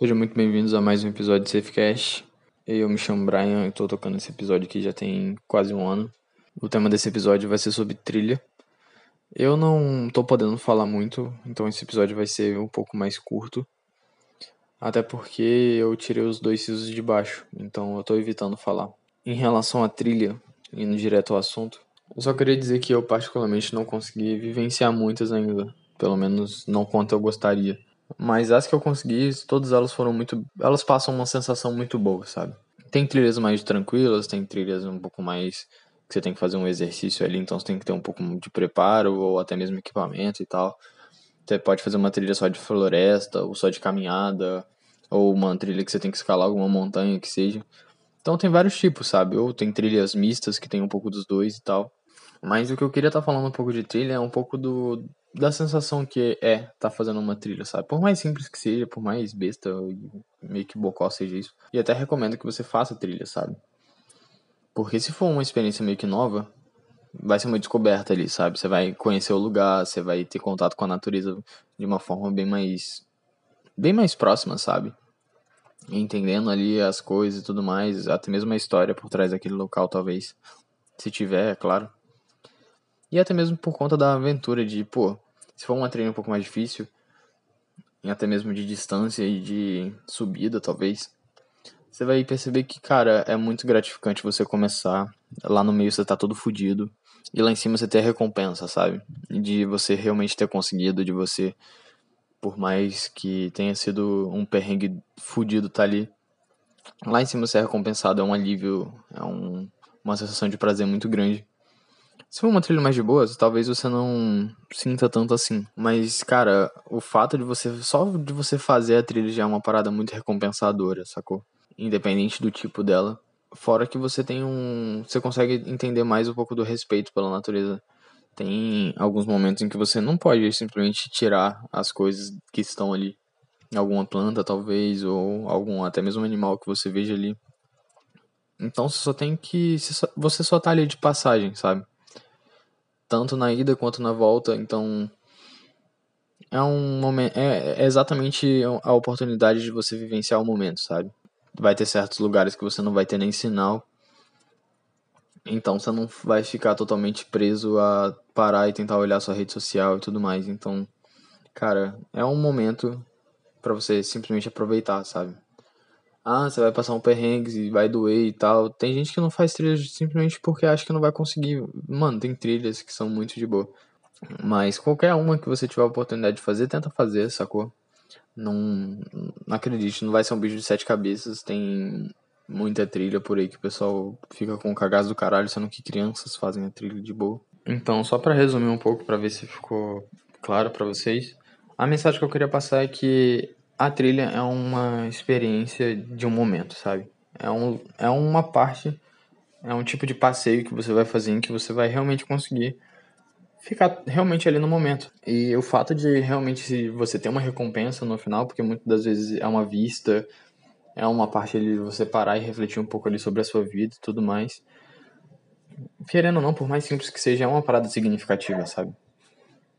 Sejam muito bem-vindos a mais um episódio de Safecast. Eu me chamo Brian e tô tocando esse episódio aqui já tem quase um ano. O tema desse episódio vai ser sobre trilha. Eu não tô podendo falar muito, então esse episódio vai ser um pouco mais curto. Até porque eu tirei os dois sisos de baixo, então eu tô evitando falar. Em relação à trilha, indo direto ao assunto, eu só queria dizer que eu particularmente não consegui vivenciar muitas ainda, pelo menos não quanto eu gostaria. Mas as que eu consegui, todas elas foram muito. Elas passam uma sensação muito boa, sabe? Tem trilhas mais tranquilas, tem trilhas um pouco mais. que você tem que fazer um exercício ali, então você tem que ter um pouco de preparo ou até mesmo equipamento e tal. Você pode fazer uma trilha só de floresta, ou só de caminhada, ou uma trilha que você tem que escalar alguma montanha que seja. Então tem vários tipos, sabe? Ou tem trilhas mistas que tem um pouco dos dois e tal. Mas o que eu queria estar tá falando um pouco de trilha é um pouco do, da sensação que é tá fazendo uma trilha, sabe? Por mais simples que seja, por mais besta meio que bocó seja isso. E até recomendo que você faça trilha, sabe? Porque se for uma experiência meio que nova, vai ser uma descoberta ali, sabe? Você vai conhecer o lugar, você vai ter contato com a natureza de uma forma bem mais bem mais próxima, sabe? Entendendo ali as coisas e tudo mais, até mesmo a história por trás daquele local, talvez. Se tiver, é claro. E até mesmo por conta da aventura de, pô, se for uma trilha um pouco mais difícil, e até mesmo de distância e de subida, talvez, você vai perceber que, cara, é muito gratificante você começar. Lá no meio você tá todo fudido. E lá em cima você ter a recompensa, sabe? De você realmente ter conseguido, de você, por mais que tenha sido um perrengue fudido tá ali. Lá em cima você é recompensado, é um alívio, é um, uma sensação de prazer muito grande. Se for uma trilha mais de boas, talvez você não sinta tanto assim. Mas, cara, o fato de você. Só de você fazer a trilha já é uma parada muito recompensadora, sacou? Independente do tipo dela. Fora que você tem um. Você consegue entender mais um pouco do respeito pela natureza. Tem alguns momentos em que você não pode simplesmente tirar as coisas que estão ali. Alguma planta, talvez, ou algum até mesmo animal que você veja ali. Então você só tem que. Você só tá ali de passagem, sabe? Tanto na ida quanto na volta, então é um momento, é, é exatamente a oportunidade de você vivenciar o momento, sabe? Vai ter certos lugares que você não vai ter nem sinal. Então você não vai ficar totalmente preso a parar e tentar olhar sua rede social e tudo mais. Então, cara, é um momento para você simplesmente aproveitar, sabe? Ah, você vai passar um perrengue e vai doer e tal. Tem gente que não faz trilhas simplesmente porque acha que não vai conseguir. Mano, tem trilhas que são muito de boa. Mas qualquer uma que você tiver a oportunidade de fazer, tenta fazer, sacou? Não, não acredite, não vai ser um bicho de sete cabeças. Tem muita trilha por aí que o pessoal fica com cagaço do caralho, sendo que crianças fazem a trilha de boa. Então, só para resumir um pouco, para ver se ficou claro para vocês, a mensagem que eu queria passar é que a trilha é uma experiência de um momento, sabe? É, um, é uma parte, é um tipo de passeio que você vai fazer em que você vai realmente conseguir ficar realmente ali no momento. E o fato de realmente você ter uma recompensa no final, porque muitas das vezes é uma vista, é uma parte ali de você parar e refletir um pouco ali sobre a sua vida e tudo mais. Querendo ou não, por mais simples que seja, é uma parada significativa, sabe?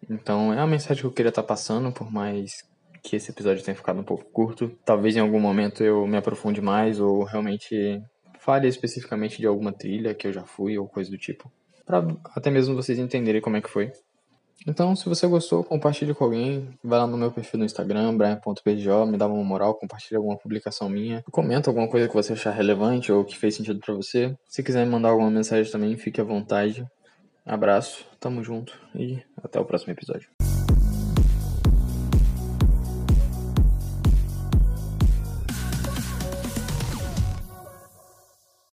Então é a mensagem que eu queria estar tá passando, por mais que esse episódio tenha ficado um pouco curto. Talvez em algum momento eu me aprofunde mais ou realmente fale especificamente de alguma trilha que eu já fui ou coisa do tipo, para até mesmo vocês entenderem como é que foi. Então, se você gostou, compartilhe com alguém, vai lá no meu perfil no Instagram, brian.pj, me dá uma moral, compartilha alguma publicação minha, comenta alguma coisa que você achar relevante ou que fez sentido para você. Se quiser me mandar alguma mensagem também, fique à vontade. Abraço, tamo junto e até o próximo episódio.